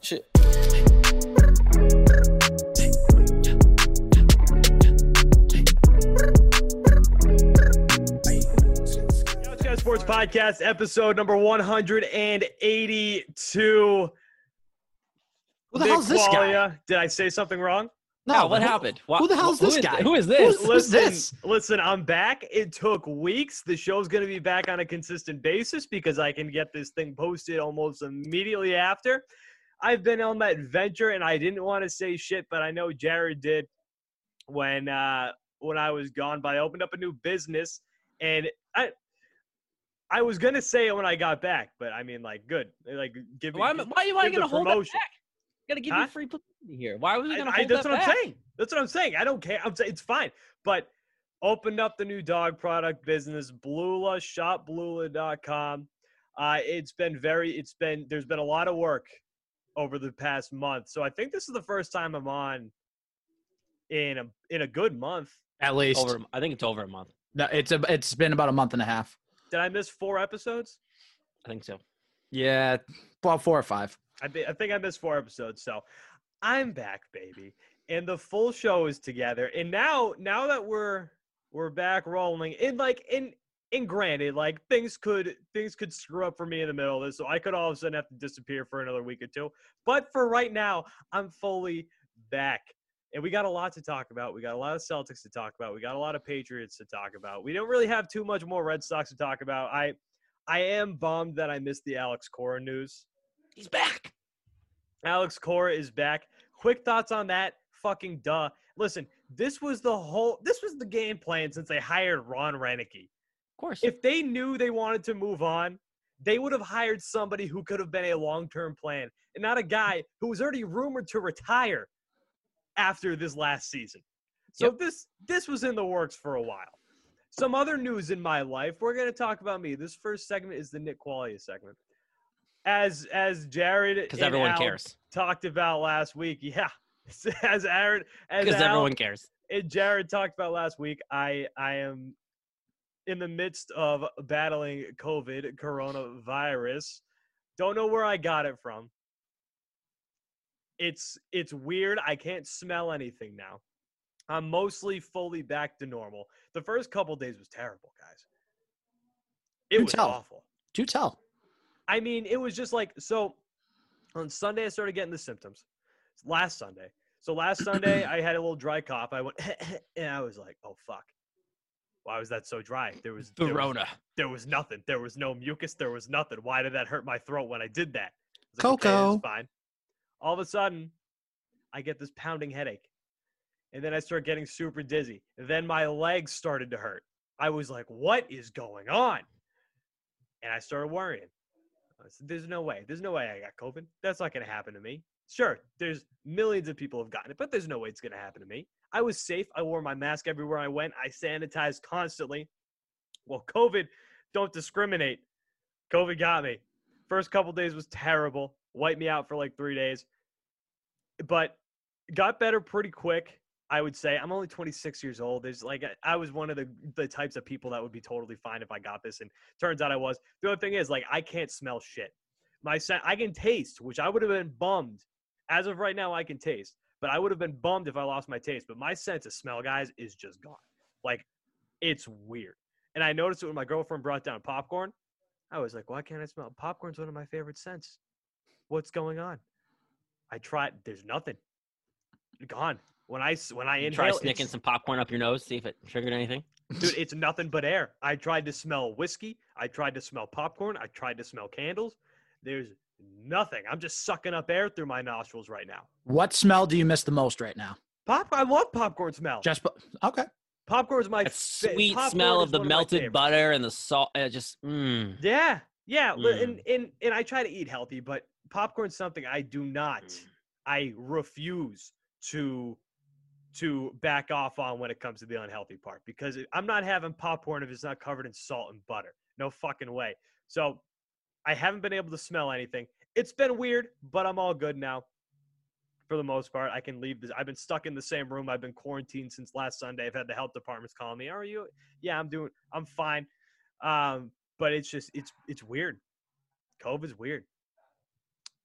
shit. Chess Sports Podcast, episode number 182. Who the hell's this guy? Did I say something wrong? No, what who- happened? Wha- Who the hell's who this is- guy? Who is this? Who's listen, this? listen, I'm back. It took weeks. The show's going to be back on a consistent basis because I can get this thing posted almost immediately after. I've been on that venture and I didn't want to say shit, but I know Jared did when uh when I was gone, but I opened up a new business and I I was gonna say it when I got back, but I mean like good. Like give Why, give- why are you why are you gonna hold promotion. back? Gotta give Huh? you free publicity here. Why was we I- gonna I- hold that's that what back? I'm saying. That's what I'm saying. I don't care. I'm saying it's fine. But opened up the new dog product business, Blula, shopblula.com. Uh, it's been very, it's been, there's been a lot of work over the past month. So I think this is the first time I'm on in a, in a good month. At least Over, I think it's over a month. No, it's a, it's been about a month and a half. Did I miss four episodes? I think so. Yeah, about four or five. I, thi- I think I missed four episodes. So I'm back, baby. And the full show is together. And now, now that we're we're back rolling, and like in and granted, like things could things could screw up for me in the middle of this, so I could all of a sudden have to disappear for another week or two. But for right now, I'm fully back. And we got a lot to talk about. We got a lot of Celtics to talk about. We got a lot of Patriots to talk about. We don't really have too much more Red Sox to talk about. I I am bummed that I missed the Alex Cora news. He's back. Alex Cora is back. Quick thoughts on that? Fucking duh. Listen, this was the whole this was the game plan since they hired Ron Roenicke. Course. If they knew they wanted to move on, they would have hired somebody who could have been a long-term plan and not a guy who was already rumored to retire after this last season. So Yep. this this was in the works for a while. Some other news in my life. We're going to talk about me. This first segment is the Nick Qualia segment. As as Jared because everyone Al cares. talked about last week. Yeah. As Aaron as Because everyone cares. and Jared talked about last week, I I am in the midst of battling COVID coronavirus. Don't know where I got it from. It's it's weird. I can't smell anything now. I'm mostly fully back to normal. The first couple days was terrible, guys. It Do was tell. awful. Do tell. I mean, it was just like so. On Sunday, I started getting the symptoms. Last Sunday, so last Sunday, I had a little dry cough. I went, and I was like, "Oh fuck, why was that so dry?" There was The there was, there was nothing. There was no mucus. There was nothing. Why did that hurt my throat when I did that? I was like, Coco. it's fine. All of a sudden, I get this pounding headache, and then I start getting super dizzy. then my legs started to hurt. I was like, "What is going on?" And I started worrying. I said, There's no way. There's no way I got COVID. That's not going to happen to me. Sure, there's millions of people have gotten it, but there's no way it's going to happen to me. I was safe. I wore my mask everywhere I went. I sanitized constantly. Well, COVID, don't discriminate. COVID got me. First couple days was terrible. Wiped me out for like three days, but got better pretty quick. I would say I'm only 26 years old. There's like I- was one of the the types of people that would be totally fine if I got this, and turns out I was. The other thing is like I can't smell shit. My I can taste, which I would have been bummed. As of right now, I can taste, but I would have been bummed if I lost my taste. But my sense of smell, guys, is just gone. Like it's weird. And I noticed it when my girlfriend brought down popcorn. I was like, why can't I smell? Popcorn's one of my favorite scents. What's going on? I tried. There's nothing. Gone. When I when I You inhale, try snicking some popcorn up your nose, see if it triggered anything. dude, it's nothing but air. I tried to smell whiskey. I tried to smell popcorn. I tried to smell candles. There's nothing. I'm just sucking up air through my nostrils right now. What smell do you miss the most right now? Pop. I love popcorn smell. Just po- okay. is my That sweet popcorn smell of the melted favorites. butter and the salt. It just, mm. Yeah, yeah, Mm. and, and and I try to eat healthy, but popcorn's something I do not. Mm. I refuse to to back off on when it comes to the unhealthy part because I'm not having popcorn if it's not covered in salt and butter. No fucking way. So I haven't been able to smell anything. It's been weird, but I'm all good now. For the most part, I can leave this. I've been stuck in the same room. I've been quarantined since last Sunday. I've had the health departments calling me. Are you? Yeah, I'm doing. I'm fine. Um, but it's just it's it's weird. COVID's weird.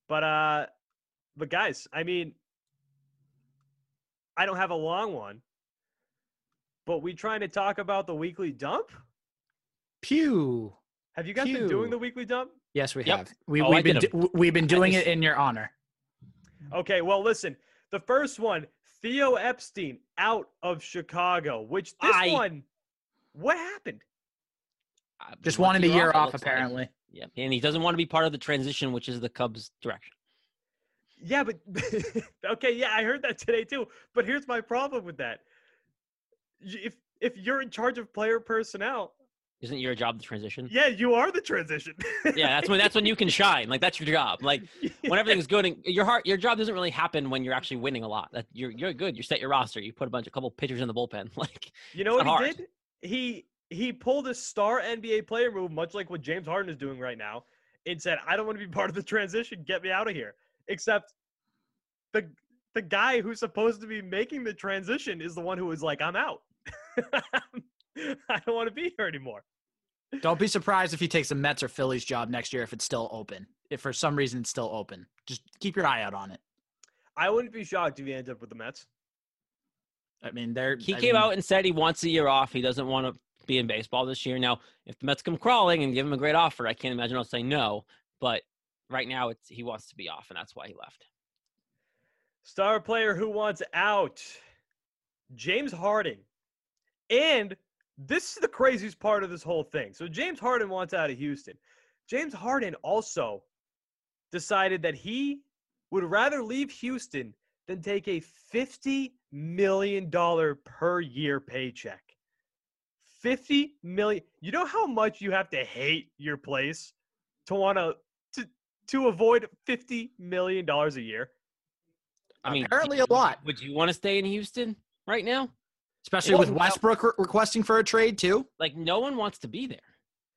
But uh but guys, I mean, I don't have a long one, but we trying to talk about the weekly dump? Pew. Have you guys been doing the weekly dump? Yes, we Yep. have. We, oh, we've, been did 'em. do- we've been doing just- it in your honor. Okay, well, listen. The first one, Theo Epstein out of Chicago, which this I- one, what happened? Just he wants wanted a year it off, looks like. apparently. Yeah, and he doesn't want to be part of the transition, which is the Cubs' direction. Yeah, but okay, yeah, I heard that today too. But here's my problem with that. If if you're in charge of player personnel, Isn't your job the transition? yeah, you are the transition. Yeah, that's when that's when you can shine. Like that's your job. Like when everything's good, and your heart, your job doesn't really happen when you're actually winning a lot. That you're you're good. You set your roster. You put a bunch, a couple pitchers in the bullpen. Like You know what he hard. did? He he pulled a star NBA player move, much like what James Harden is doing right now, and said, "I don't want to be part of the transition. Get me out of here." Except the the guy who's supposed to be making the transition is the one who was like, "I'm out. I don't want to be here anymore." Don't be surprised if he takes a Mets or Phillies job next year if it's still open. If for some reason it's still open, just keep your eye out on it. I wouldn't be shocked if he ends up with the Mets. I mean, they're he I came mean, out and said he wants a year off. He doesn't want to be in baseball this year. Now, if the Mets come crawling and give him a great offer, I can't imagine I'll say no. But right now, it's he wants to be off, and that's why he left. Star player who wants out, James Harden. And this is the craziest part of this whole thing. So James Harden wants out of Houston. James Harden also decided that he would rather leave Houston than take a $50 million per year paycheck. 50 million. You know how much you have to hate your place to want to to to avoid 50 million dollars a year? I mean, Apparently a lot. Would you want to stay in Houston right now? Especially Well, with. Westbrook re- requesting for a trade too. Like, no one wants to be there.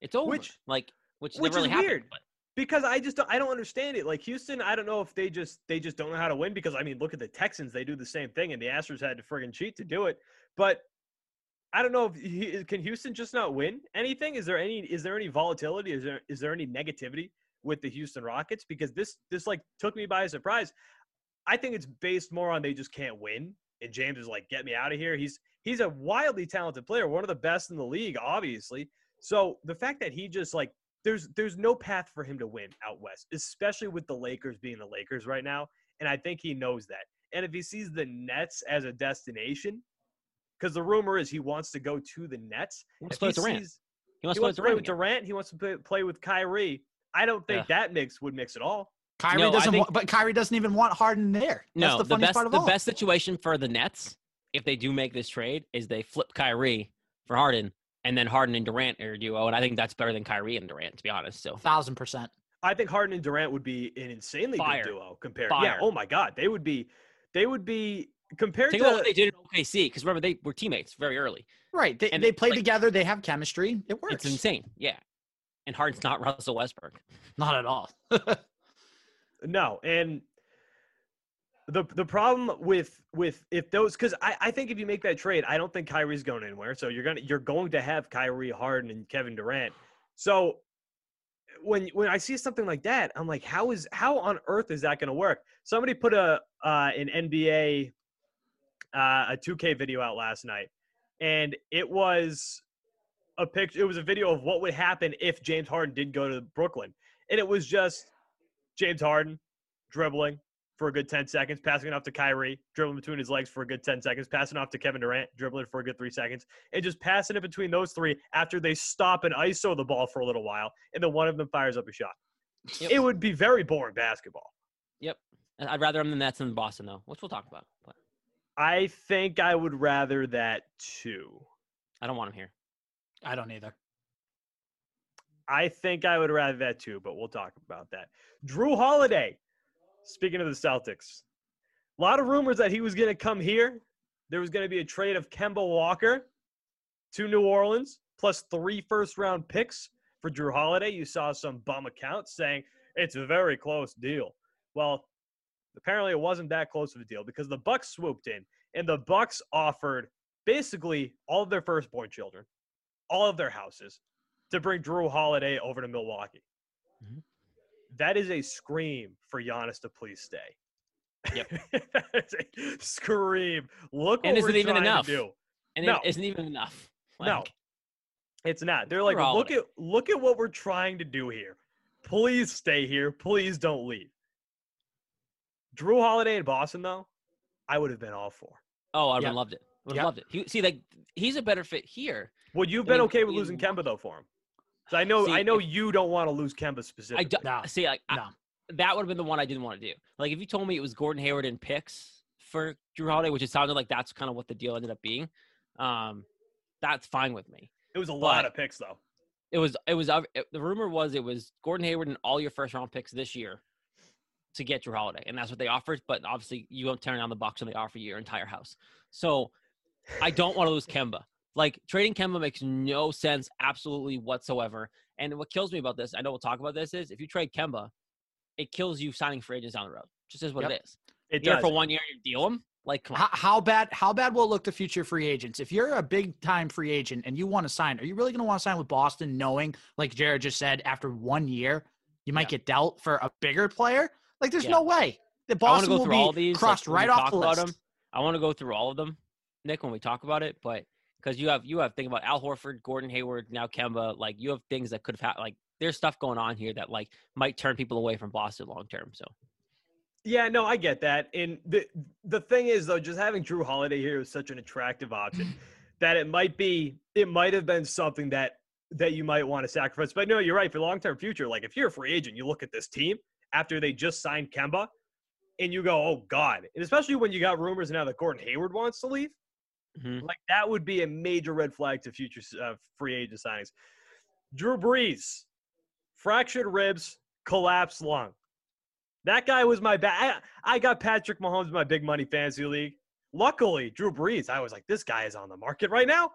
It's over. Which- like, which, which never really is happened, weird. but- because I just don't, I don't understand it. Like Houston, I don't know if they just they just don't know how to win. Because I mean, look at the Texans; they do the same thing, and the Astros had to friggin' cheat to do it. But I don't know if he, can Houston just not win anything. Is there any is there any volatility? Is there is there any negativity with the Houston Rockets? Because this this like took me by surprise. I think it's based more on they just can't win. And James is like, get me out of here. He's he's a wildly talented player, one of the best in the league, obviously. So the fact that he just like there's there's no path for him to win out west, especially with the Lakers being the Lakers right now. And I think he knows that. And if he sees the Nets as a destination, because the rumor is he wants to go to the Nets. He wants If to play he with Durant. sees- He wants he to play wants play Durant. with. Durant. He wants to play, play with Kyrie. I don't think Yeah. that mix would mix at all. Kyrie No, doesn't, think- want, but Kyrie doesn't even want Harden there. That's No, the the, best part of the all. best situation for the Nets, if they do make this trade, is they flip Kyrie for Harden, and then Harden and Durant are a duo, and I think that's better than Kyrie and Durant, to be honest. So thousand percent. I think Harden and Durant would be an insanely Fire. good duo compared. Yeah. Oh my God, they would be. They would be compared think to. about what they did in OKC, because remember they were teammates very early. Right. They, And, they play like- together. They have chemistry. It works. It's insane, yeah. And Harden's not Russell Westbrook. Not at all. No, and the the problem with with if those because I, I think if you make that trade, I don't think Kyrie's going anywhere. So you're gonna you're going to have Kyrie, Harden, and Kevin Durant. So when when I see something like that, I'm like, how is how on earth is that to work? Somebody put a uh, an NBA uh, a 2K video out last night, and it was a picture. It was a video of what would happen if James Harden did go to Brooklyn, and it was just James Harden dribbling for a good 10 seconds, passing it off to Kyrie, dribbling between his legs for a good 10 seconds, passing off to Kevin Durant, dribbling for a good three seconds, and just passing it between those three after they stop and ISO the ball for a little while, and then one of them fires up a shot. Yep. It would be very boring basketball. Yep. I'd rather him than Nets than Boston, though, which we'll talk about. But I think I would rather that too. I don't want him here. I don't either. I think I would rather that too, but we'll talk about that. Jrue Holiday, speaking of the Celtics, a lot of rumors that he was going to come here. There was going to be a trade of Kemba Walker to New Orleans, plus three first round picks for Jrue Holiday. You saw some bum accounts saying it's a very close deal. Well, apparently it wasn't that close of a deal because the Bucks swooped in and the Bucks offered basically all of their firstborn children, all of their houses, to bring Jrue Holiday over to Milwaukee. Mhm. That is a scream for Giannis to please stay. Yep. That's a Scream. Look And what is we're it even trying enough? to do. And No. it isn't even enough. No. It's not. They're like, We're look at look at what we're trying to do here. Please stay here. Please don't leave. Jrue Holiday in Boston, though, I would have been all for. Oh, I'd Yep. have loved it. Would have Yep. loved it. He, see, like he's a better fit here. Would you have been okay with losing Kemba though for him? 'Cause I know See, I know if- you don't want to lose Kemba I specifically. don't No. see. Like I- No. that would have been the one I didn't want to do. Like if you told me it was Gordon Hayward and picks for Jrue Holiday, which it sounded like that's kind of what the deal ended up being, um, that's fine with me. it was a lot of picks though. It was. It was. uh, it- The rumor was it was Gordon Hayward and all your first round picks this year to get Jrue Holiday, and that's what they offered. But obviously, you don't turn down the Bucks and they offer you your entire house. So I don't want to lose Kemba. Like trading Kemba makes no sense, absolutely whatsoever. And what kills me about this, I know we'll talk about this, is if you trade Kemba, it kills you signing free agents down the road. Just is what Yep. it is. It Here does. for one year, you deal them. Like. How, how bad? How bad will it look to future free agents? If you're a big time free agent and you want to sign, are you really going to want to sign with Boston, knowing, like Jared just said, after one year you might Yeah. get dealt for a bigger player? Like, there's Yeah. no way that I want to Boston go will be these. crossed we right off the list. them. I want to go through all of them, Nick, when we talk about it. But because you have you have think about Al Horford, Gordon Hayward, now Kemba. Like you have things that could have. Like there's stuff going on here that like might turn people away from Boston long term. So Yeah, no, I get that. And the the thing is though, just having Jrue Holiday here is such an attractive option that it might be it might have been something that that you might want to sacrifice. But no, you're right. For long term future, like if you're a free agent, you look at this team after they just signed Kemba, and you go, "Oh God!" And especially when you got rumors now that Gordon Hayward wants to leave, mhm. like that would be a major red flag to future uh, free agent signings. Drew Brees, fractured ribs, collapsed lung. That guy was my bad. I, I got Patrick Mahomes in my big money fantasy league. Luckily, Drew Brees, I was like, this guy is on the market right now.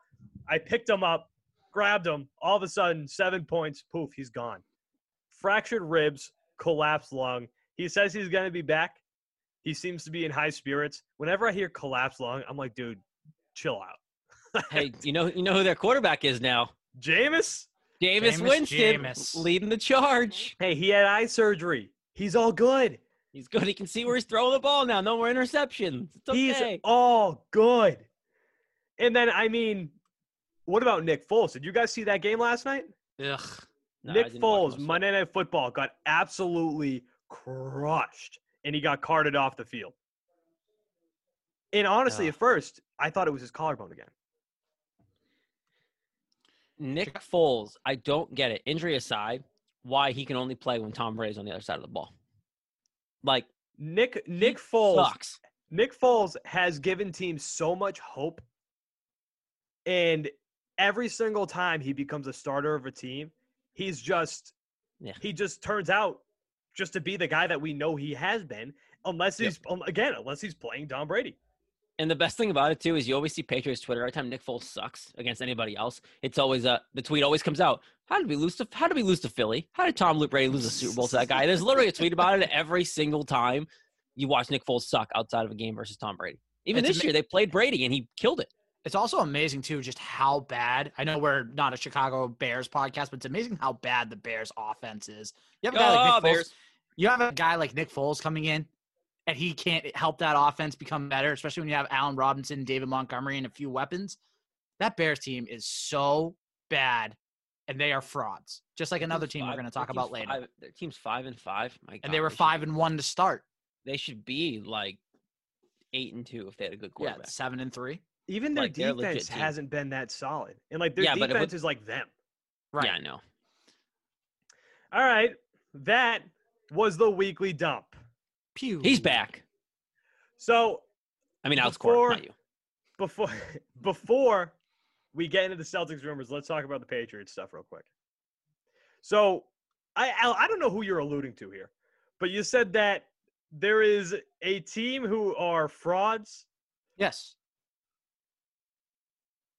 I picked him up, grabbed him. All of a sudden, seven points, poof, he's gone. Fractured ribs, collapsed lung. He says he's going to be back. He seems to be in high spirits. Whenever I hear collapsed lung, I'm like, dude, chill out. hey, you know you know who their quarterback is now? Jameis, Jameis Jameis Winston Jameis. leading the charge. hey, he had eye surgery. He's all good. He's good. He can see where he's throwing the ball now. No more interceptions. It's okay. He's all good. And then, I mean, what about Nick Foles? Did you guys see that game last night? Ugh. No, Nick didn't Foles, most of it. Monday Night Football, got absolutely crushed, and he got carted off the field. And honestly, Ugh. at first, I thought it was his collarbone again. Nick Foles, I don't get it. Injury aside, why he can only play when Tom Brady's on the other side of the ball. Like Nick Nick Foles sucks. Nick Foles has given teams so much hope. And every single time he becomes a starter of a team, he's just Yeah. he just turns out just to be the guy that we know he has been, unless he's um, again, unless he's playing Tom Brady. And the best thing about it too is you always see Patriots Twitter every time Nick Foles sucks against anybody else. It's always uh the tweet always comes out. How did we lose to How did we lose to Philly? How did Tom Brady lose a Super Bowl to that guy? There's literally a tweet about it every single time you watch Nick Foles suck outside of a game versus Tom Brady. Even It's this year they played Brady and he killed it. It's also amazing too, just how bad. I know we're not a Chicago Bears podcast, but it's amazing how bad the Bears offense is. You have a guy Oh, like Nick Foles. Bears. You have a guy like Nick Foles coming in, and he can't help that offense become better, especially when you have Allen Robinson, David Montgomery, and a few weapons. That Bears team is so bad, and they are frauds. Just like another team's team we're going to talk about later. five- their team's five and five. My and they were should five be- and one to start. They should be like eight and two if they had a good Yeah, quarterback. seven and three. Even their Like, they're a legit defense hasn't been that solid. And like their Yeah, defense would- is like them. Right. Yeah, I know. All right. That was the weekly dump. Pew. He's back. So I mean, Alex Before- Cora, not you. before before we get into the Celtics rumors, let's talk about the Patriots stuff real quick. So I Al, I don't know who you're alluding to here, but you said that there is a team who are frauds. Yes.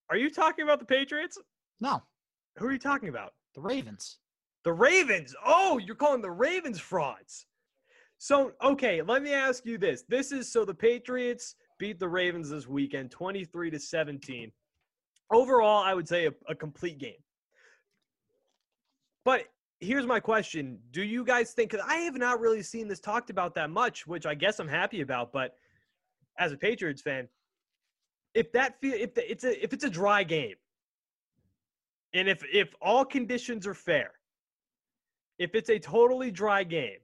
Are you talking about the Patriots? No. Who are you talking about? The Ravens. The Ravens. Oh, you're calling the Ravens frauds. So, okay, let me ask you this. This is so the Patriots beat the Ravens this weekend 23 to 17. Overall, I would say a, a complete game. But here's my question: Do you guys think? Because I have not really seen this talked about that much, which I guess I'm happy about. But as a Patriots fan, if that feel if the, it's a if it's a dry game, and if if all conditions are fair, if it's a totally dry game,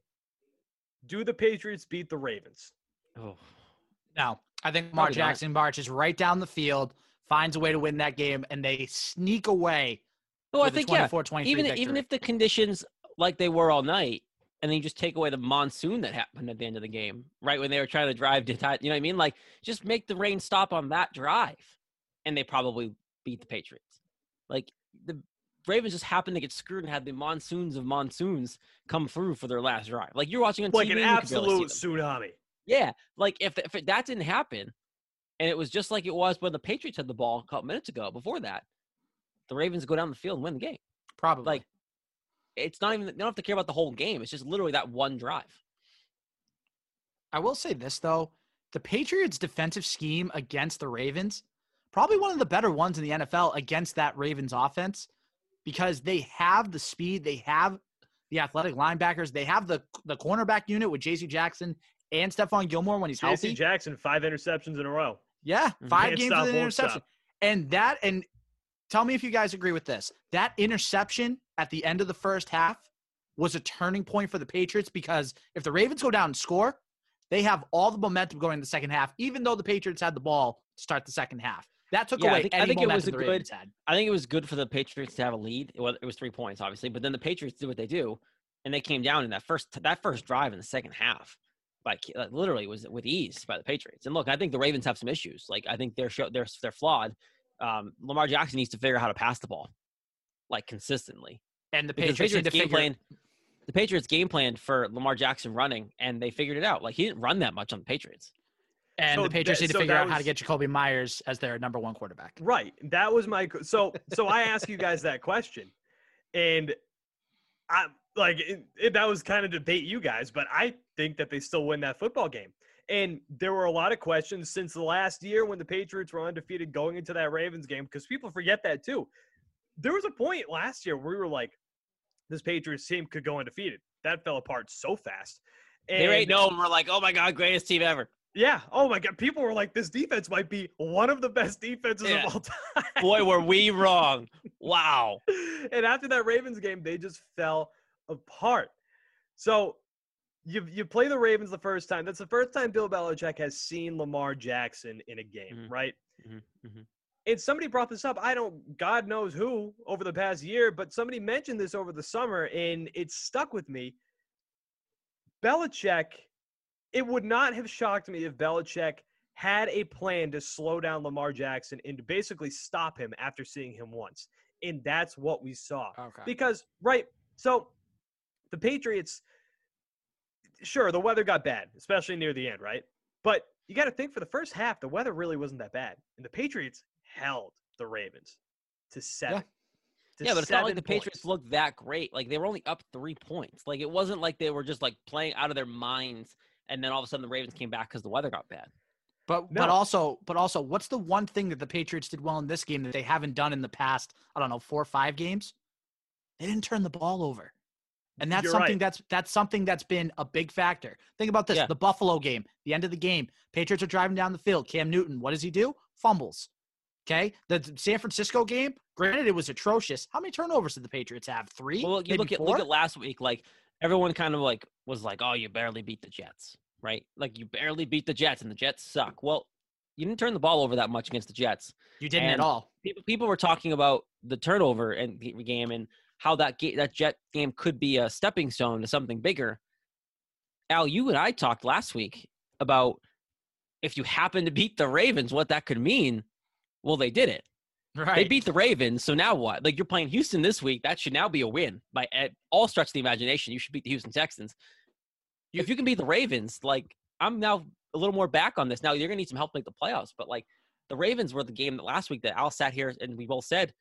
do the Patriots beat the Ravens? Oh, No, I think Lamar Probably not. Jackson marches right down the field, finds a way to win that game, and they sneak away. well, I think yeah. 24-23 Even victory. even if the conditions like they were all night, and then you just take away the monsoon that happened at the end of the game, right when they were trying to drive to, tie- you know what I mean? Like just make the rain stop on that drive, and they probably beat the Patriots. Like the Ravens just happened to get screwed and had the monsoons of monsoons come through for their last drive. Like you're watching on Like TV, an and you could barely see absolute tsunami. Yeah, like if if it, that didn't happen, and it was just like it was when the Patriots had the ball a couple minutes ago. Before that, the Ravens go down the field and win the game. probably Like it's not even you don't have to care about the whole game. It's just literally that one drive. I will say this though, the Patriots' defensive scheme against the Ravens, probably one of the better ones in the NFL against that Ravens offense, because they have the speed, they have the athletic linebackers, they have the the cornerback unit with J.C. Jackson and Stephon Gilmore when he's J.C. healthy. Jackson five interceptions in a row. Yeah, Mhm. five Can't games stop, with an won't stop. interception. And that, and tell me if you guys agree with this. That interception at the end of the first half was a turning point for the Patriots because if the Ravens go down and score, they have all the momentum going in the second half, even though the Patriots had the ball to start the second half. That took Yeah, I away think- I think it was a good-. I think it was good for the Patriots to have a lead. Well, it was three points, obviously, but then the Patriots did what they do, and they came down in that first that first drive in the second half. By like, literally was with ease by the Patriots. And look, I think the Ravens have some issues. Like I think they're show, they're they're flawed. Um, Lamar Jackson needs to figure out how to pass the ball, like consistently. And the Because Patriots, game figure plan, the Patriots game plan for Lamar Jackson running, and they figured it out. Like he didn't run that much on the Patriots. And So the Patriots that- need to so figure that out how to get Jakobi Meyers as their number one quarterback. Right. That was my so so I ask you guys that question. And I like it, it- that was kind of debate you guys, but I think that they still win that football game. And there were a lot of questions since the last year when the Patriots were undefeated going into that Ravens game because people forget that too. There was a point last year where we were like, this Patriots team could go undefeated. That fell apart so fast. And they ain't no, and we're like, oh my god, greatest team ever. Yeah. Oh my God. People were like, this defense might be one of the best defenses Yeah. of all time. Boy, were we wrong. Wow. and after that Ravens game, they just fell apart. So you you play the Ravens the first time. That's the first time Bill Belichick has seen Lamar Jackson in a game, Mhm. right? Mhm, mhm. And somebody brought this up. I don't, God knows who, over the past year, but somebody mentioned this over the summer, and it stuck with me. Belichick, it would not have shocked me if Belichick had a plan to slow down Lamar Jackson and to basically stop him after seeing him once. And that's what we saw. Okay. Because, right, so the Patriots, sure, the weather got bad, especially near the end, right? But you got to think for the first half, the weather really wasn't that bad. And the Patriots held the Ravens to seven. to Yeah, but it's not like the Patriots looked that great. Like they were only up three points. Like it wasn't like they were just like playing out of their minds, and then all of a sudden the Ravens came back because the weather got bad. But No. but also but also what's the one thing that the Patriots did well in this game that they haven't done in the past, I don't know, 4 or 5 games? They didn't turn the ball over. And that's You're something right. that's that's something that's been a big factor. Think about this, Yeah. the Buffalo game, the end of the game, Patriots are driving down the field, Cam Newton, what does he do? Fumbles. Okay? The San Francisco game, granted it was atrocious. How many turnovers did the Patriots have? 3? Well, you look at four? look at last week. Like everyone kind of like was like, "Oh, you barely beat the Jets, right? Like you barely beat the Jets, and the Jets suck." Well, you didn't turn the ball over that much against the Jets. you didn't at all. people people were talking about the turnover and the game and how that ga- that Jet game could be a stepping stone to something bigger. Al, you and I talked last week about if you happen to beat the Ravens, what that could mean. Well, they did it. Right. They beat the Ravens, so now what? Like you're playing Houston this week. That should now be a win by at all stretch of the imagination. You should beat the Houston Texans. if you can beat the Ravens, like I'm now a little more back on this. Now you're gonna need some help to make the playoffs, but like the Ravens were the game that last week that Al sat here and we both said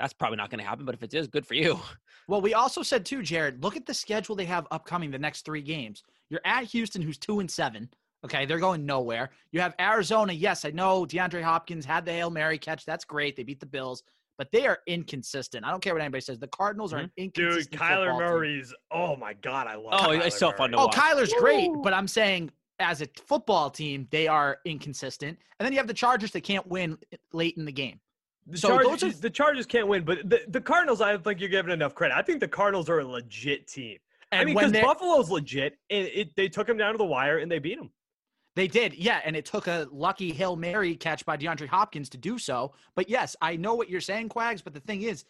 that's probably not gonna happen. But if it is, good for you. Well, we also said too, Jared. Look at the schedule they have upcoming the next three games. You're at Houston, who's two and seven. Okay, they're going nowhere. You have Arizona. Yes, I know DeAndre Hopkins had the hail mary catch. That's great. They beat the Bills, but they are inconsistent. I don't care what anybody says. The Cardinals are an hmm? Dude, inconsistent Kyler football team. Murray's. Oh my god, I love. Oh, Kyler it's so fun Murray. to Oh, watch. Kyler's great, but I'm saying as a football team, they are inconsistent. And then you have the Chargers that can't win late in the game. The, So Chargers, those are- the Chargers can't win, but the, the Cardinals, I don't think you're giving enough credit. I think the Cardinals are a legit team. And I mean, because Buffalo's legit, and it, they took him down to the wire and they beat him. They did, yeah, and it took a lucky Hail Mary catch by DeAndre Hopkins to do so. But yes, I know what you're saying, Quags, but the thing is,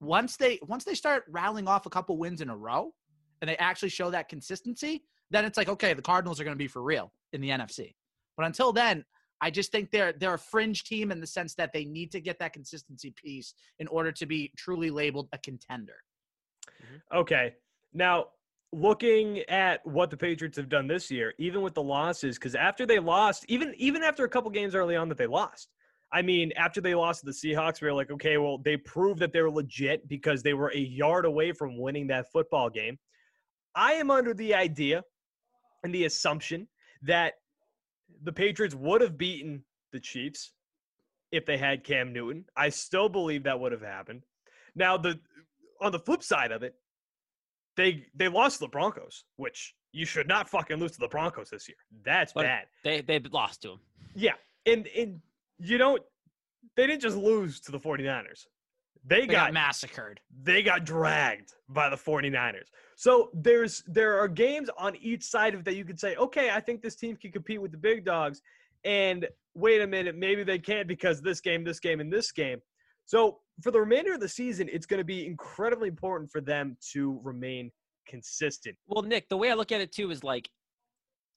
once they once they start rattling off a couple wins in a row and they actually show that consistency, then it's like, okay, the Cardinals are gonna be for real in the NFC. But until then, I just think they're they're a fringe team in the sense that they need to get that consistency piece in order to be truly labeled a contender. Mm-hmm. Okay. Now, looking at what the Patriots have done this year, even with the losses, because after they lost, even even after a couple games early on that they lost, I mean, after they lost to the Seahawks, we were like, okay, well, they proved that they were legit because they were a yard away from winning that football game. I am under the idea and the assumption that the Patriots would have beaten the Chiefs if they had Cam Newton. I still believe that would have happened. Now, the on the flip side of it, they they lost to the Broncos, which you should not fucking lose to the Broncos this year. That's But- bad. They they lost to him. Yeah. And and you don't they didn't just lose to the 49ers. They, They got, got massacred. they got dragged by the 49ers. So there's there are games on each side of that you could say, okay, I think this team can compete with the big dogs. And wait a minute, maybe they can't because this game, this game, and this game. So for the remainder of the season, it's going to be incredibly important for them to remain consistent. Well, Nick, the way I look at it too is like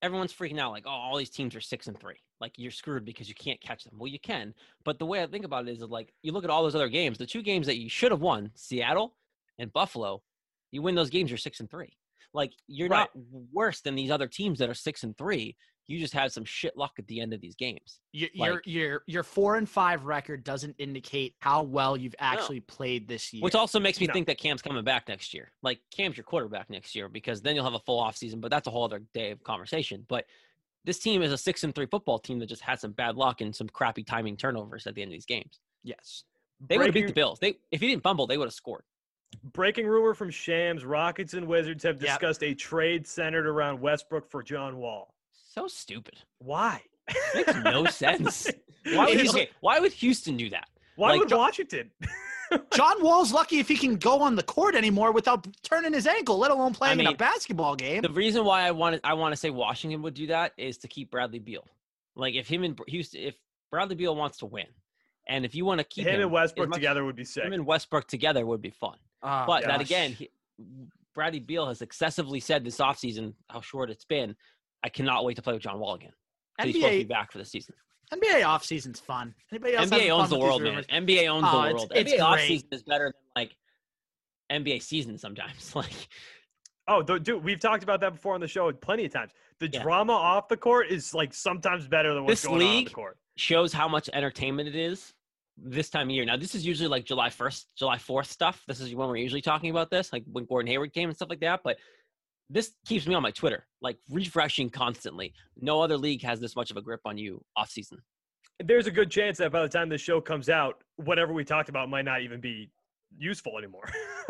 everyone's freaking out, like, oh, all these teams are six and three. Like you're screwed because you can't catch them. Well, you can, but the way I think about it is like you look at all those other games, the two games that you should have won, Seattle and Buffalo, you win those games, you're six and three. Like you're Right. not worse than these other teams that are six and three. You just have some shit luck at the end of these games. Your your Like- your your four and five record doesn't indicate how well you've actually played this year. Which also makes me No. think that Cam's coming back next year. Like Cam's your quarterback next year because then you'll have a full off season, but that's a whole other day of conversation. But this team is a six and three football team that just had some bad luck and some crappy timing turnovers at the end of these games. yes, They would have beat the Bills. They if he didn't fumble, they would have scored. Breaking rumor from Shams: Rockets and Wizards have Yep. discussed a trade centered around Westbrook for John Wall. So stupid. Why? Makes no sense. Why would, okay, why would Houston do that? Why like, would Jo- Washington? John Wall's lucky if he can go on the court anymore without turning his ankle, let alone playing in mean, a basketball game. The reason why I want to I want to say Washington would do that is to keep Bradley Beal. Like if him and Br- Houston, if Bradley Beal wants to win, and if you want to keep Him him, and Westbrook much- together would be sick. him and Westbrook together would be fun. Oh, But that gosh. again, he, Bradley Beal has excessively said this offseason how short it's been. I cannot wait to play with John Wall again. 'Cause He's supposed to be back for the season. NBA offseason's fun. Anybody else having NBA fun owns the world, man. NBA owns Oh, the world. it's NBA great. offseason is better than like NBA season sometimes. Like Oh, th- dude, we've talked about that before on the show plenty of times. The Yeah. drama off the court is like sometimes better than what's This going on on the league- court. shows how much entertainment it is this time of year. Now, this is usually like July 1st, July 4th stuff. This is when we're usually talking about this, like when Gordon Hayward came and stuff like that. But this keeps me on my Twitter, like refreshing constantly. No other league has this much of a grip on you off season. There's a good chance that by the time this show comes out, whatever we talked about might not even be useful anymore.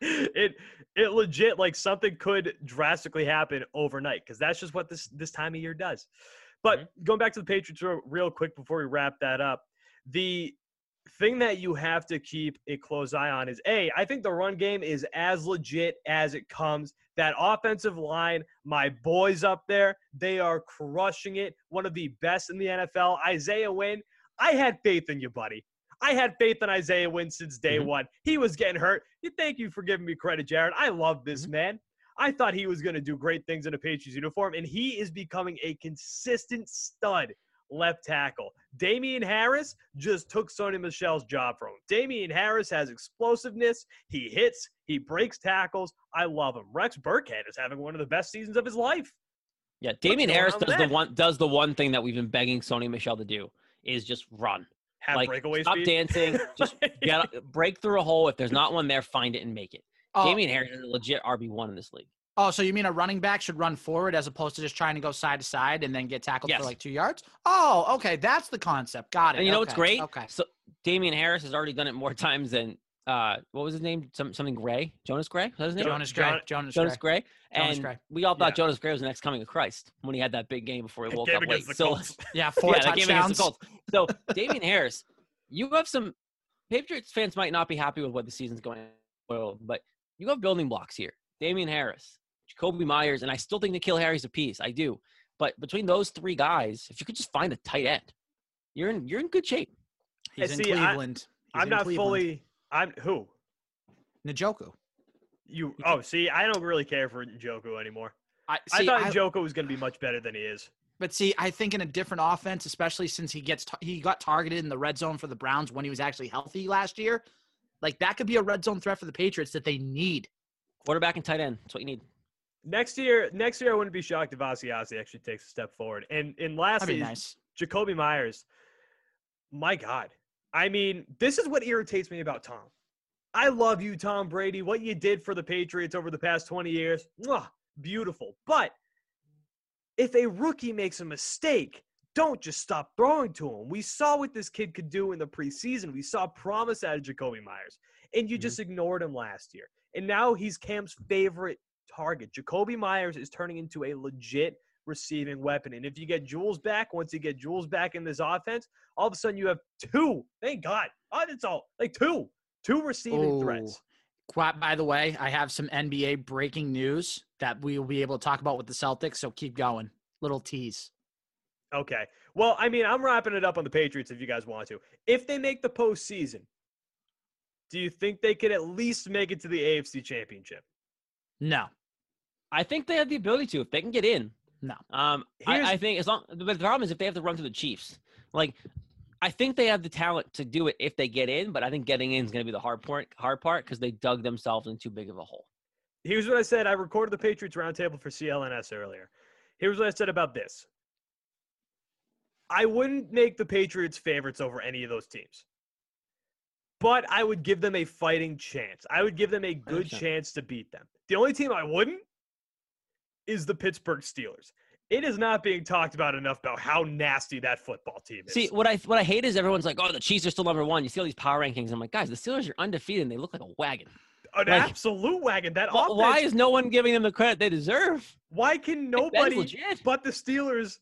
it it legit like something could drastically happen overnight because that's just what this this time of year does. But mm-hmm. going back to the Patriots real, real quick before we wrap that up, the thing that you have to keep a close eye on is a I think the run game is as legit as it comes. That offensive line, my boys up there, they are crushing it. One of the best in the NFL. Isaiah Wynn, I had faith in you, buddy. I had faith in Isaiah Wynn since day Mhm. one. He was getting hurt. You thank you for giving me credit, Jared. I love this man. I thought he was going to do great things in a Patriots uniform, and he is becoming a consistent stud left tackle. Damien Harris just took Sony Michel's job from him. Damien Harris has explosiveness. He hits, he breaks tackles. I love him. Rex Burkhead is having one of the best seasons of his life. Yeah, Damien Harris does the one does the one thing that we've been begging Sony Michel to do is just run. Have like breakaway stop speed. dancing, just get break through a hole. If there's not one there, find it and make it. Oh, Damien Harris is a legit RB one in this league. Oh, so you mean a running back should run forward as opposed to just trying to go side to side and then get tackled Yes. for like two yards? Oh, okay, that's the concept. Got it. And you know what's great? Okay. So Damien Harris has already done it more times than uh, what was his name? Some something Gray, Jonas Gray. Was that his name? Jonas Gray. Jonas, Gray. Jonas Gray. Gray. And Jonas Gray. we all thought Yeah. Jonas Gray was the next coming of Christ when he had that big game before he That woke game up late. against the So Colts. Yeah, four yeah, that game against the Colts. So Damien Harris, you have some Patriots fans might not be happy with what the season's going, well, but you have building blocks here. Damien Harris, Jakobi Meyers, and I still think N'Keal Harry's a piece. I do, but between those three guys, if you could just find a tight end, you're in you're in good shape. He's And in see, I- Cleveland. He's I'm in not Cleveland. fully. I'm who Njoku. you. You Oh, see, I don't really care for Joku anymore. I, I thought I- Joku was going to be much better than he is. But see, I think in a different offense, especially since he gets t- he got targeted in the red zone for the Browns when he was actually healthy last year, like that could be a red zone threat for the Patriots that they need. Quarterback and tight end. That's what you need. Next year, next year I wouldn't be shocked if Asiasi actually takes a step forward. And and lastly, nice. Jakobi Meyers. My God. I mean, this is what irritates me about Tom. I love you, Tom Brady. What you did for the Patriots over the past 20 years, mwah, beautiful. But if a rookie makes a mistake, don't just stop throwing to him. We saw what this kid could do in the preseason. We saw promise out of Jakobi Meyers, and you mm-hmm. just ignored him last year. And now he's Cam's favorite target. Jakobi Meyers is turning into a legit receiving weapon. And if you get Jules back, once you get Jules back in this offense, all of a sudden you have two. Thank God. Oh, that's all. Like two. Two receiving threats. Quite, by the way, I have some NBA breaking news that we will be able to talk about with the Celtics. So keep going. Little tease. Okay. Well, I mean, I'm wrapping it up on the Patriots if you guys want to. If they make the postseason, do you think they could at least make it to the AFC Championship? No, I think they have the ability to if they can get in. No. Um, I, I think as long, but the problem is if they have to run through the Chiefs. Like, I think they have the talent to do it if they get in, but I think getting in is going to be the hard part. Hard part because they dug themselves in too big of a hole. Here's what I said. I recorded the Patriots roundtable for CLNS earlier. Here's what I said about this. I wouldn't make the Patriots favorites over any of those teams. But I would give them a fighting chance. I would give them a good 100%. chance to beat them. The only team I wouldn't is the Pittsburgh Steelers. It is not being talked about enough about how nasty that football team is. See, what I what I hate is everyone's like, "Oh, the Chiefs are still number one." You see all these power rankings. I'm like, guys, the Steelers are undefeated and they look like a wagon. an like- absolute wagon. That offense, Why is no one giving them the credit they deserve? why can nobody but the Steelers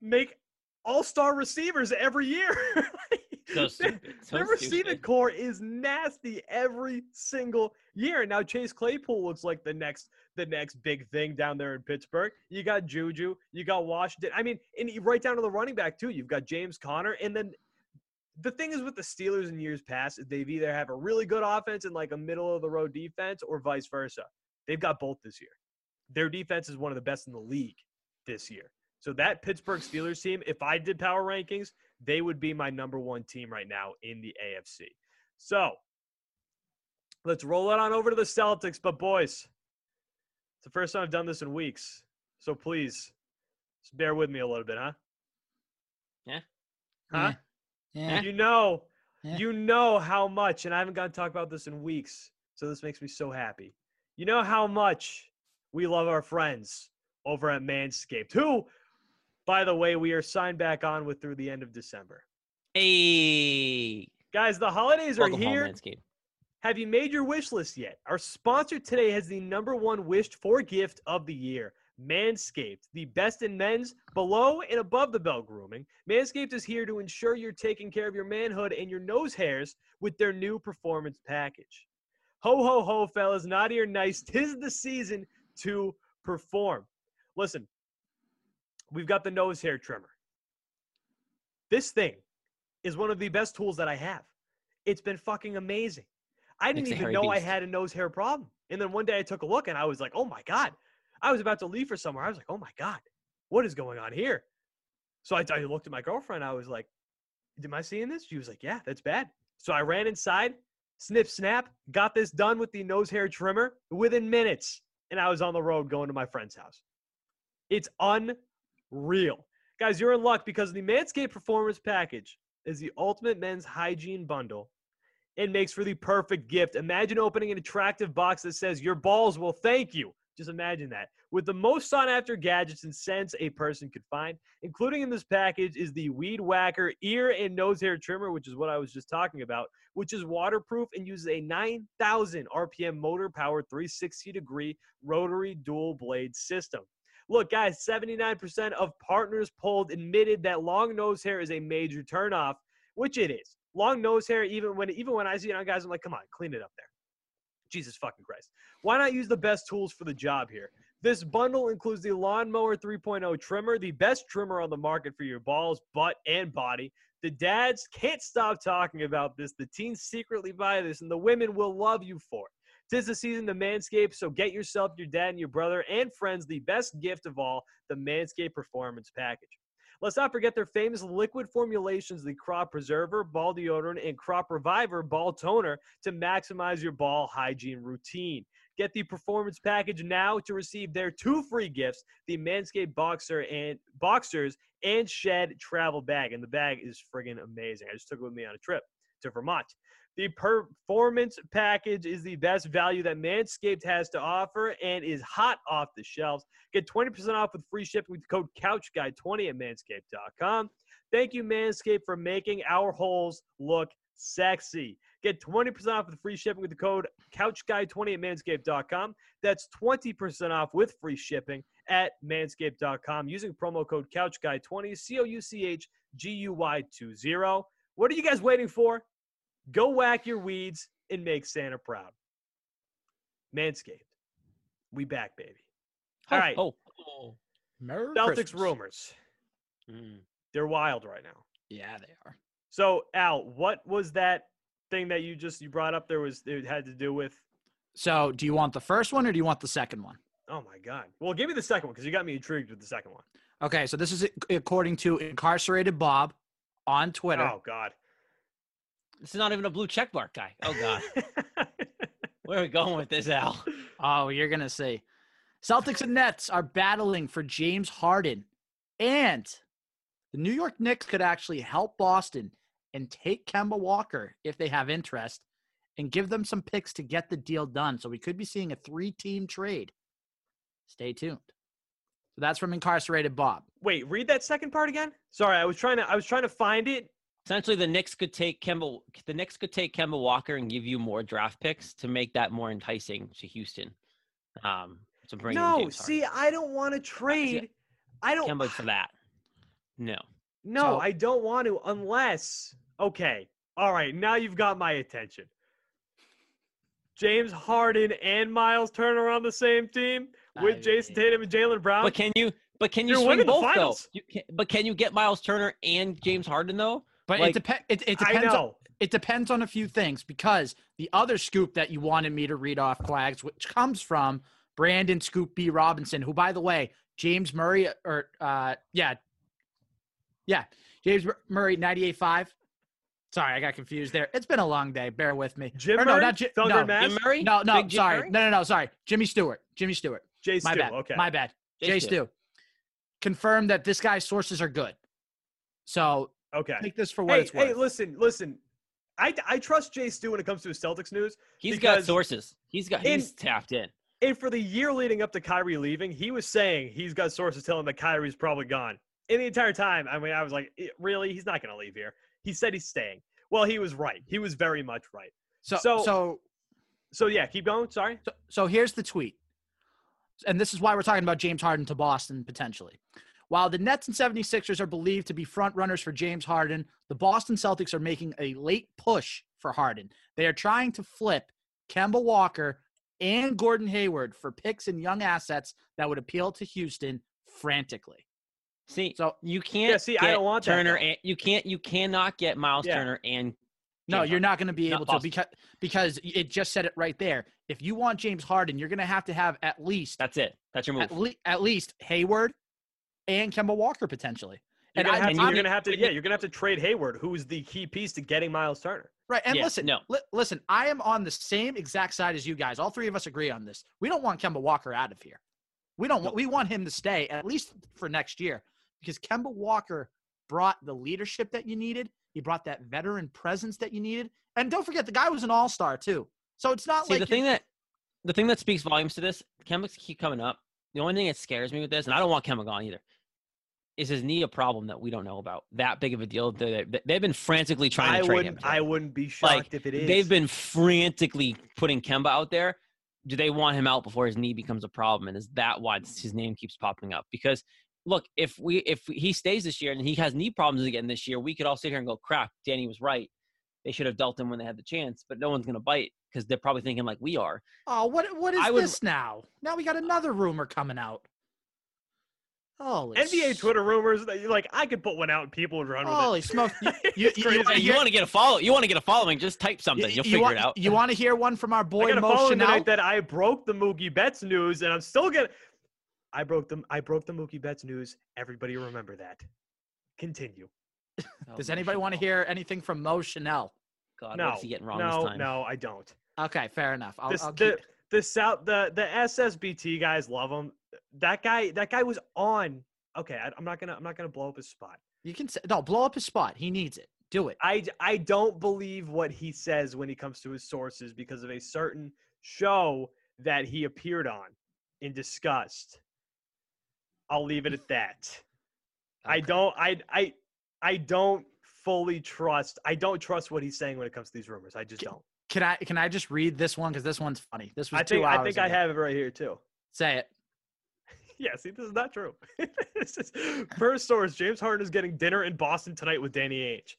make all-star receivers every year. So Their- stupid. So Their receiving corps is nasty every single year. Now Chase Claypool looks like the next the next big thing down there in Pittsburgh. You got Juju, you got Washington. I mean, and right down to the running back too. You've got James Conner, and then the thing is with the Steelers in years past, they've either have a really good offense and like a middle of the road defense, or vice versa. They've got both this year. Their defense is one of the best in the league this year. So that Pittsburgh Steelers team, if I did power rankings, they would be my number one team right now in the AFC. So let's roll it on over to the Celtics. But boys, it's the first time I've done this in weeks. So please, just bear with me a little bit, huh? Yeah. Huh? Yeah. You know, Yeah. you know how much, and I haven't gotten to talk about this in weeks. So this makes me so happy. You know how much we love our friends over at Manscaped, who, by the way, we are signed back on with through the end of December. Hey, Guys, the holidays are welcome home, here. Manscaped. Have you made your wish list yet? Our sponsor today has the number one wished for gift of the year. Manscaped, the best in men's below and above the belt grooming. Manscaped is here to ensure you're taking care of your manhood and your nose hairs with their new performance package. Ho, ho, ho, fellas, naughty or nice, tis the season to perform. Listen, we've got the nose hair trimmer. This thing is one of the best tools that I have. It's been fucking amazing. I didn't a even know I had a nose hair problem. And then one day I took a look and I was like, oh my God. I was about to leave for somewhere. I was like, oh my God, what is going on here? So I, I looked at my girlfriend. I was like, am I seeing this? She was like, yeah, that's bad. So I ran inside, snip, snap, got this done with the nose hair trimmer within minutes. And I was on the road going to my friend's house. It's unreal. Guys, you're in luck because the Manscaped Performance Package is the ultimate men's hygiene bundle and makes for the perfect gift. Imagine opening an attractive box that says, Your balls will thank you Just imagine that. With the most sought after gadgets and scents a person could find, including in this package, is the Weed Whacker ear and nose hair trimmer, which is what I was just talking about, which is waterproof and uses a 9,000 RPM motor powered 360 degree rotary dual blade system. Look, guys, 79% of partners polled admitted that long nose hair is a major turnoff, which it is. Long nose hair, even when even when I see it on guys, I'm like, come on, clean it up there. Jesus fucking Christ. Why not use the best tools for the job here? This bundle includes the Lawnmower 3.0 trimmer, the best trimmer on the market for your balls, butt, and body. The dads can't stop talking about this. The teens secretly buy this, and the women will love you for it. Tis the season to manscape, so get yourself, your dad, and your brother and friends the best gift of all the Manscaped Performance Package. Let's not forget their famous liquid formulations, the Crop Preserver, Ball Deodorant, and Crop Reviver Ball Toner to maximize your ball hygiene routine. Get the performance package now to receive their two free gifts: the Manscaped Boxer and Boxers and Shed Travel Bag. And the bag is friggin' amazing. I just took it with me on a trip to Vermont. The performance package is the best value that Manscaped has to offer and is hot off the shelves. Get 20% off with free shipping with the code CouchGuy20 at manscaped.com. Thank you, Manscaped, for making our holes look sexy. Get 20% off with free shipping with the code CouchGuy20 at manscaped.com. That's 20% off with free shipping at manscaped.com using promo code CouchGuy20, C O U C H G U Y 20. What are you guys waiting for? Go whack your weeds and make Santa proud. Manscaped. We back, baby. All right. Oh, oh. Merry Celtics Christmas. rumors. Mm. They're wild right now. Yeah, they are. So, Al, what was that thing that you just you brought up? There was it had to do with. So, do you want the first one or do you want the second one? Oh my God! Well, give me the second one because you got me intrigued with the second one. Okay, so this is according to incarcerated Bob on Twitter. Oh God! This is not even a blue check mark guy. Oh God, where are we going with this, Al? Oh, you're gonna see. Celtics and Nets are battling for James Harden, and the New York Knicks could actually help Boston and take Kemba Walker if they have interest, and give them some picks to get the deal done. So we could be seeing a three-team trade. Stay tuned. So that's from incarcerated Bob. Wait, read that second part again. Sorry, I was trying to I was trying to find it. Essentially, the Knicks could take Kemba. The Knicks could take Kemba Walker and give you more draft picks to make that more enticing to Houston. Um, to bring no, see, I don't want to trade. I don't. Kemba for that. No. No, So- I don't want to unless. Okay. All right. Now you've got my attention. James Harden and Miles Turner on the same team with I Jayson Tatum and Jaylen Brown. But can you? But can you You're swing both though? You can, but can you get Miles Turner and James Harden though? But Like- it, dep- it, it I depends. On, it depends on a few things because the other scoop that you wanted me to read off, flags, which comes from Brandon Scoop B. Robinson, who, by the way, James Murray, or uh, yeah, yeah, James Mur- Murray, 98.5. Sorry, I got confused there. It's been a long day. Bear with me. Jim Or no, Murray? not Ji- Thunder no, Jim Murray? No, no, Big Jim sorry. Murray? No, no, no, sorry. Jimmy Stewart. Jimmy Stewart. Jay My Stu. bad. Okay. My bad. Jay Jay Stu. Stu. Confirmed that this guy's sources are good. So okay. take this for what Hey, it's worth. hey, listen, listen. I, I trust Jay Stu when it comes to his Celtics news. He's got sources. He's got. in- He's tapped in. And for the year leading up to Kyrie leaving, he was saying he's got sources telling him that Kyrie's probably gone. And the entire time, I mean, I was like, "Eh, really? He's not going to leave here. He said he's staying. Well, he was right. He was very much right. so, so- so So, yeah, keep going. Sorry. So, so here's the tweet. And this is why we're talking about James Harden to Boston potentially. While the Nets and 76ers are believed to be front runners for James Harden, the Boston Celtics are making a late push for Harden. They are trying to flip Kemba Walker and Gordon Hayward for picks and young assets that would appeal to Houston frantically. See, So you can't. yeah, see, I don't want Turner. and, you can't. You cannot get Miles Yeah. Turner and. no, James you're Harden. not going to be Not able to because because it just said it right there. If you want James Harden, you're going to have to have at least That's it. That's your move. at, le- at least Hayward and Kemba Walker potentially. You're And gonna I- have and to, you- you're gonna have to, yeah, you're gonna have to trade Hayward, who is the key piece to getting Miles Turner. Right. And Yeah, listen, no. li- listen, I am on the same exact side as you guys. All three of us agree on this. We don't want Kemba Walker out of here. We don't want we want him to stay at least for next year because Kemba Walker brought the leadership that you needed. He brought that veteran presence that you needed. And don't forget the guy was an all-star too. So it's not See, like the thing that the thing that speaks volumes to this, Kemba keep coming up. The only thing that scares me with this, and I don't want Kemba gone either, is his knee a problem that we don't know about? That big of a deal? They, they- they've been frantically trying I to trade wouldn't. him. I wouldn't be shocked Like, if it is. They've been frantically putting Kemba out there. Do they want him out before his knee becomes a problem? And is that why his name keeps popping up? Because look, if we if he stays this year and he has knee problems again this year, we could all sit here and go, "Crap, Danny was right. They should have dealt him when they had the chance." But no one's gonna bite because they're probably thinking like we are. Oh, what what is I would- this now? Now we got another rumor coming out. Holy NBA s- Twitter rumors. That like, I could put one out and people would run Holy with it. smoke! You, you, you, you, want to get a follow? You want to get a following? Just type something. You'll figure want, it out. You want to hear one from our I boy got a Chanel? tonight that I broke the Mookie Betts news, and I'm still gonna. I broke them. I broke the Mookie Betts news. Everybody remember that. Continue. Oh, Does anybody want to hear anything from Mo Chanel? God, no, what's he getting wrong no, this time? no, I don't. Okay, fair enough. I'll, This, I'll the keep, the South the the SSBT guys love him. That guy that guy was on. Okay, I, I'm not gonna I'm not gonna blow up his spot. you can say no. Blow up his spot. He needs it. Do it. I I don't believe what he says when he comes to his sources because of a certain show that he appeared on in Disgust. I'll leave it at that. I don't I I I don't fully trust I don't trust what he's saying when it comes to these rumors. I just K- don't. Can I can I just read this one because this one's funny. This was I two think hours I think I have it right here too. Say it. Yeah, see, this is not true. this is, per source, James Harden is getting dinner in Boston tonight with Danny H.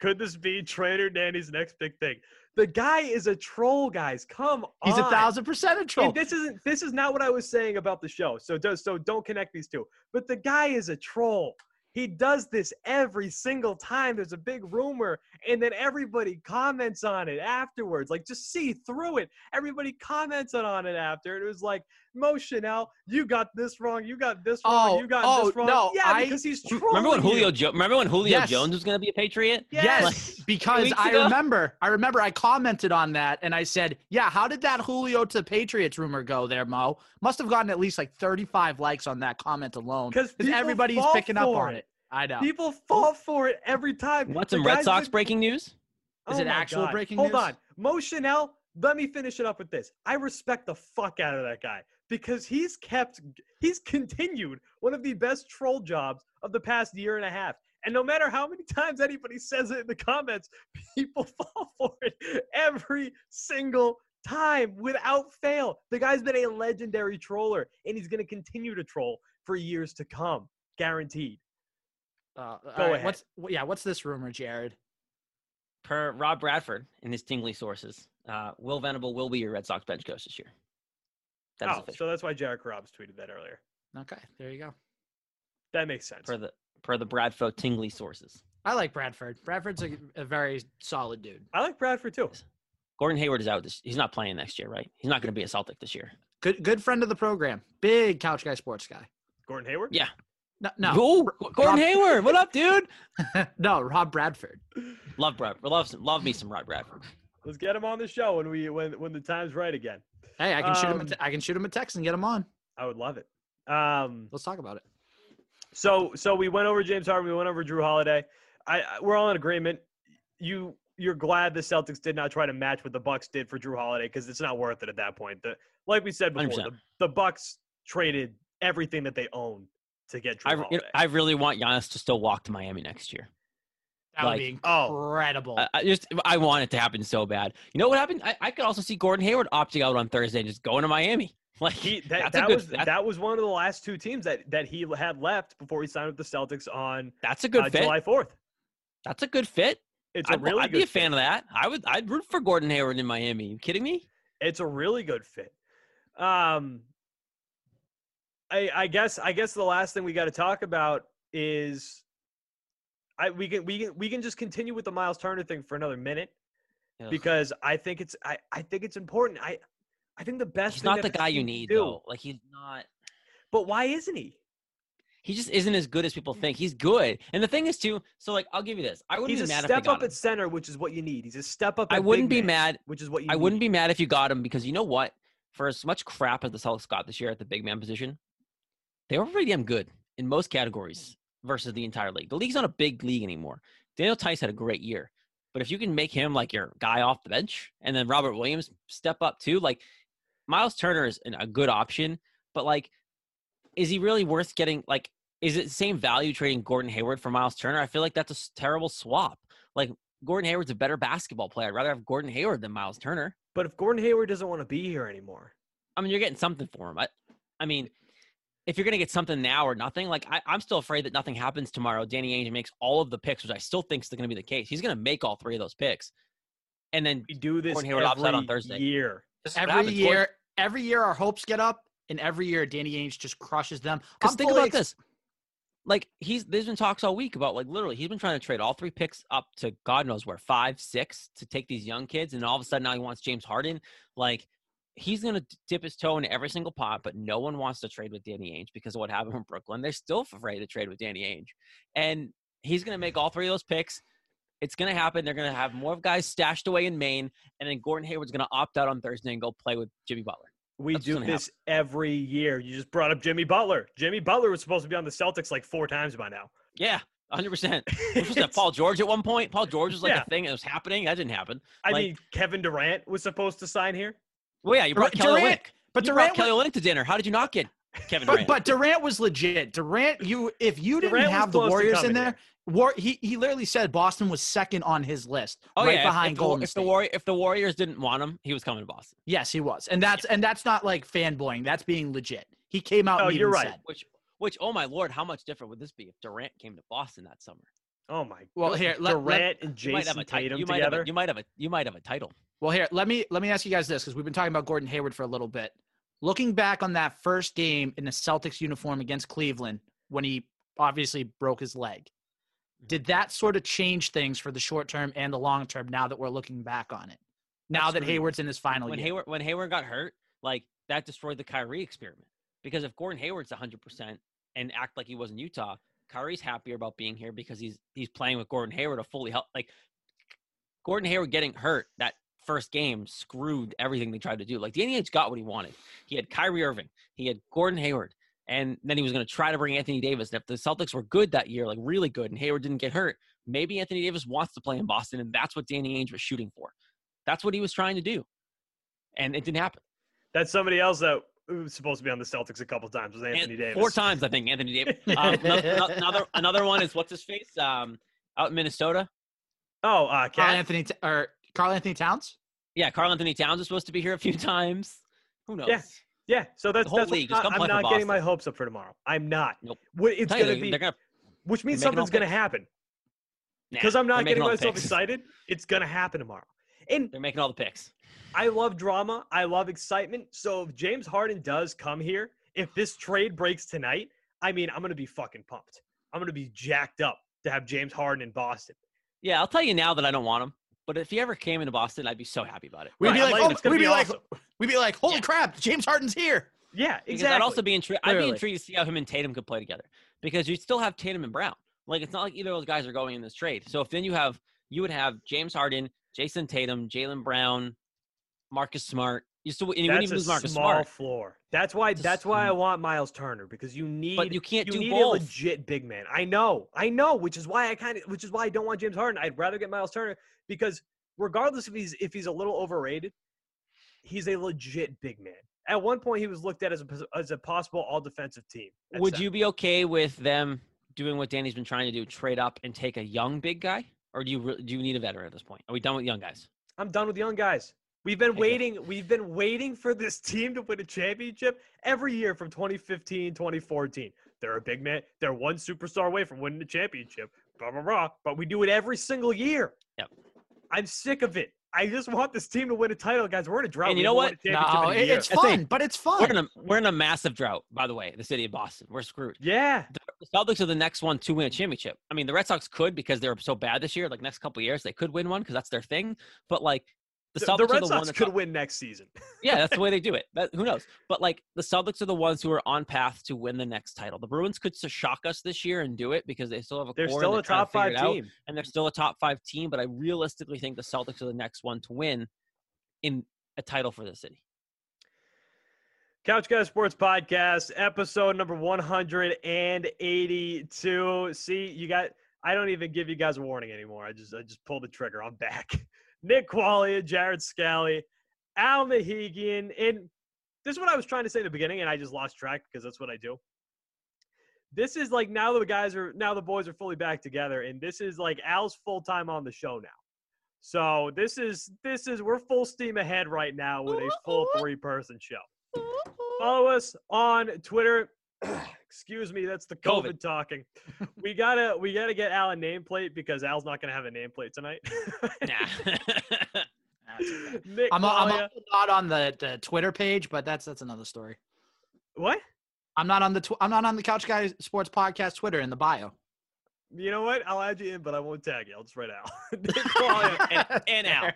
Could this be Trader Danny's next big thing? The guy is a troll, guys. Come on. He's a thousand percent a troll. And this isn't. This is not what I was saying about the show. So do, so don't connect these two. But the guy is a troll. He does this every single time. There's a big rumor, and then everybody comments on it afterwards. Like just see through it. Everybody commented on it after. And it was like, Mo Chanel, you got this wrong. You got this wrong. Oh, you got oh, this wrong. no, yeah, I- because he's trolling Remember when Julio? you. Jo- remember when Julio Yes. Jones was going to be a Patriot? Yes. Yes, because I ago? remember. I remember I commented on that and I said, "Yeah, how did that Julio to Patriots rumor go there, Mo? Must have gotten at least like 35 likes on that comment alone because everybody's picking up on it. it. I know. People fall for it every time. What's The some Red Sox been- breaking news? Oh Is Oh it actual God. breaking Hold news? Hold on. Mo Chanel, let me finish it up with this. I respect the fuck out of that guy because he's kept, he's continued one of the best troll jobs of the past year and a half. And no matter how many times anybody says it in the comments, people fall for it every single time without fail. The guy's been a legendary troller and he's going to continue to troll for years to come. Guaranteed. Uh, Go right, ahead. What's yeah? What's this rumor, Jared? Per Rob Bradford and his tingly sources, uh, Will Venable will be your Red Sox bench coach this year. That is oh, so that's why Jared Robbs tweeted that earlier. Okay, there you go. That makes sense. per the per the Bradford tingly sources. I like Bradford. Bradford's a, a very solid dude. I like Bradford too. Gordon Hayward is out. This, he's not playing next year, right? He's not going to be a Celtic this year. Good good friend of the program. Big couch guy, sports guy. Gordon Hayward? Yeah. No, no, Ooh, Gordon Rob- Hayward, what up, dude? no, Rob Bradford. Love Brad. Love some, love me some Rob Bradford. Let's get him on the show when we when when the time's right again. Hey, I can shoot him. A Um, te- I can shoot him a text and get him on. I would love it. Um, Let's talk about it. so so we went over James Harden, we went over Jrue Holiday. I, I we're all in agreement. You you're glad the Celtics did not try to match what the Bucks did for Jrue Holiday because it's not worth it at that point. The, like we said before, the, the Bucks traded everything that they own to get Jrue I, Holiday. you know, I really want Giannis to still walk to Miami next year. That like- would be oh. incredible. I, I just I want it to happen so bad. You know what happened? I, I could also see Gordon Hayward opting out on Thursday and just going to Miami. Like he, that, that good was that was one of the last two teams that that he had left before he signed with the Celtics on that's a good uh, fit. July 4th. That's a good fit. It's a I'd, really I'd good be a fit. fan of that. I would I'd root for Gordon Hayward in Miami. you kidding me? It's a really good fit. Um, I I guess I guess the last thing we got to talk about is I we can we can we can just continue with the Miles Turner thing for another minute Ugh. because I think it's I I think it's important. I I think the best he's thing not the guy you need do- though. Like he's not. But why isn't he? He just isn't as good as people think. He's good, and the thing is too. So like, I'll give you this. I wouldn't He's be mad if they step up him. at center, which is what you need. He's a step up. I wouldn't big be man, mad. which is what you. I need. wouldn't be mad if you got him because you know what? For as much crap as the Celtics got this year at the big man position, they were pretty damn good in most categories versus the entire league. The league's not a big league anymore. Daniel Theis had a great year, but if you can make him like your guy off the bench, and then Robert Williams step up too, like Miles Turner is an, a good option, but like, is he really worth getting? Like, is it the same value trading Gordon Hayward for Miles Turner? I feel like that's a terrible swap. Like, Gordon Hayward's a better basketball player. I'd rather have Gordon Hayward than Miles Turner. But if Gordon Hayward doesn't want to be here anymore, I mean, you're getting something for him. I, I mean, if you're gonna get something now or nothing, like I, I'm still afraid that nothing happens tomorrow. Danny Ainge makes all of the picks, which I still think is going to be the case. He's going to make all three of those picks, and then we do this Gordon Hayward opts out every on Thursday. year. this Every happens. Gordon- year, every year our hopes get up, and every year Danny Ainge just crushes them. Because think about ex- this. Like he's there's been talks all week about like literally he's been trying to trade all three picks up to God knows where five, six to take these young kids, and all of a sudden now he wants James Harden. Like he's gonna dip his toe in every single pot, but no one wants to trade with Danny Ainge because of what happened in Brooklyn. They're still afraid to trade with Danny Ainge, and he's gonna make all three of those picks. It's gonna happen. They're gonna have more guys stashed away in Maine, and then Gordon Hayward's gonna opt out on Thursday and go play with Jimmy Butler. We That's do this every year. You just brought up Jimmy Butler. Jimmy Butler was supposed to be on the Celtics like four times by now. Yeah, 100. percent We're supposed to have It's- Paul George at one point. Paul George was like Yeah. a thing that was happening. That didn't happen. I like- mean, Kevin Durant was supposed to sign here. Well, yeah, you brought Durant- Kelly Durant- Olynyk. But you brought Durant, Kelly was, Olynyk to dinner. How did you not get Kevin Durant? but Durant was legit. Durant, you if you didn't Durant have the Warriors in there. War, he he literally said Boston was second on his list, oh right yeah, behind if, the, Golden if State. the Warrior, if the Warriors didn't want him, he was coming to Boston. yes, he was, and that's and that's not like fanboying. That's being legit. He came out. Oh, and you're even right. said- Which, which, oh my lord, how much different would this be if Durant came to Boston that summer? Oh my. Well, God. here, let- let- Durant and You might have Jayson a title. Tatum You might have together. a, you might have a you might have a title. Well, here, let me let me ask you guys this because we've been talking about Gordon Hayward for a little bit. Looking back on that first game in the Celtics uniform against Cleveland when he obviously broke his leg, mm-hmm. did that sort of change things for the short term and the long term now that we're looking back on it? Now that Absolutely. Hayward's in his final when year. Hayward when Hayward got hurt, like that destroyed the Kyrie experiment. Because if Gordon Hayward's 100 percent and act like he was in Utah, Kyrie's happier about being here because he's he's playing with Gordon Hayward a fully health. Like Gordon Hayward getting hurt that first game screwed everything they tried to do. Like Danny Ainge got what he wanted. He had Kyrie Irving, he had Gordon Hayward, and then he was going to try to bring Anthony Davis. And if the Celtics were good that year, like really good, and Hayward didn't get hurt, maybe Anthony Davis wants to play in Boston, and that's what Danny Ainge was shooting for. That's what he was trying to do, and it didn't happen. That's somebody else that supposed to be on the Celtics a couple times was Anthony And Davis. Four times, I think, Anthony Davis. Um, another, another another one is what's his face um, out in Minnesota. Oh, uh, Karl Anthony T- or Karl Anthony Towns? Yeah, Karl Anthony Towns is supposed to be here a few times. Who knows? Yeah. Yeah, so that's, The whole that's league, just I- come I'm play for not getting my hopes up for tomorrow. I'm not. Nope. What- It's gonna they're- be, gonna, which means they're making all something's gonna picks. happen. nah, Because I'm not getting myself excited. It's gonna happen tomorrow. And They're making all the picks. I love drama. I love excitement. So if James Harden does come here, if this trade breaks tonight, I mean, I'm gonna be fucking pumped. I'm gonna be jacked up to have James Harden in Boston. Yeah, I'll tell you now that I don't want him. But if he ever came into Boston, I'd be so happy about it. We'd Right, be like, like, oh, we'd be be like, awesome. we'd be like, holy Yeah. crap, James Harden's here. Yeah, Because exactly. I'd also be intrigued. I'd be Clearly. intrigued to see how him and Tatum could play together. Because you still have Tatum and Brown. Like it's not like either of those guys are going in this trade. So if then you have you would have James Harden, Jayson Tatum, Jaylen Brown, Marcus Smart. You still and you wouldn't that's even a Marcus small Smart. floor. That's why. It's That's why I want Miles Turner because you need. But you can't you do need both. a legit big man. I know. I know. Which is why I kind of. Which is why I don't want James Harden. I'd rather get Miles Turner because regardless if he's if he's a little overrated, he's a legit big man. At one point, he was looked at as a as a possible all defensive team. Would center. you be okay with them doing what Danny's been trying to do, trade up and take a young big guy, or do you do you need a veteran at this point? Are we done with young guys? I'm done with young guys. We've been waiting. We've been waiting for this team to win a championship every year from 2015, 2014. They're a big man. They're one superstar away from winning the championship. Blah blah blah. But we do it every single year. Yep. I'm sick of it. I just want this team to win a title, guys. We're in a drought. And you We know what? No, in it- year. it's fun, but it's fun. We're in a we're in a massive drought, by the way. The city of Boston, we're screwed. yeah. The Celtics are the next one to win a championship. I mean, the Red Sox could because they're so bad this year. Like next couple of years, they could win one because that's their thing. But like the The, Celtics the Red the Sox could on- win next season. yeah, that's the way they do it. That, who knows? But like the Celtics are the ones who are on path to win the next title. The Bruins could shock us this year and do it because they still have a They're core still they're a top five team. and they're still a top five team. But I realistically think the Celtics are the next one to win in a title for the city. Couch Guys Sports Podcast, episode number 182. See, you got I don't even give you guys a warning anymore. I just I just pulled the trigger. I'm back. Nick Qualia, Jared Scally, Al Mahegian, and this is what I was trying to say in the beginning, and I just lost track because that's what I do. This is like now the guys are now the boys are fully back together, and this is like Al's full time on the show now. So this is this is we're full steam ahead right now with a full three person show. Follow us on Twitter. Excuse me, that's the COVID, COVID. talking. we gotta we gotta get Al a nameplate because Al's not gonna have a nameplate tonight. Nah. That's okay. Nick I'm, I'm not on the, the Twitter page, but that's that's another story. what? I'm not on the tw- I'm not on the Couch Guy Sports Podcast Twitter in the bio. You know what? I'll add you in, but I won't tag you. I'll just write Al. And, and Al.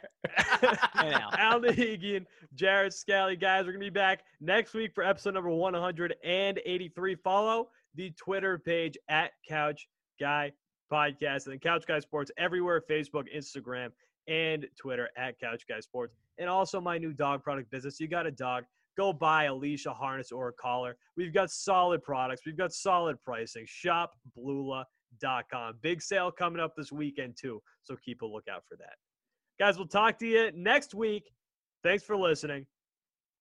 And Al. Al Nahigian, Jared Scally. Guys, we're going to be back next week for episode number 183. Follow the Twitter page at Couch Guy Podcast and then Couch Guy Sports everywhere Facebook, Instagram, and Twitter at Couch Guy Sports. And also my new dog product business. You got a dog. Go buy a leash, a harness, or a collar. We've got solid products. We've got solid pricing. Shop Blula.com. Big sale coming up this weekend, too. So keep a lookout for that. Guys, we'll talk to you next week. Thanks for listening,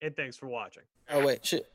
and thanks for watching. Oh wait, shit.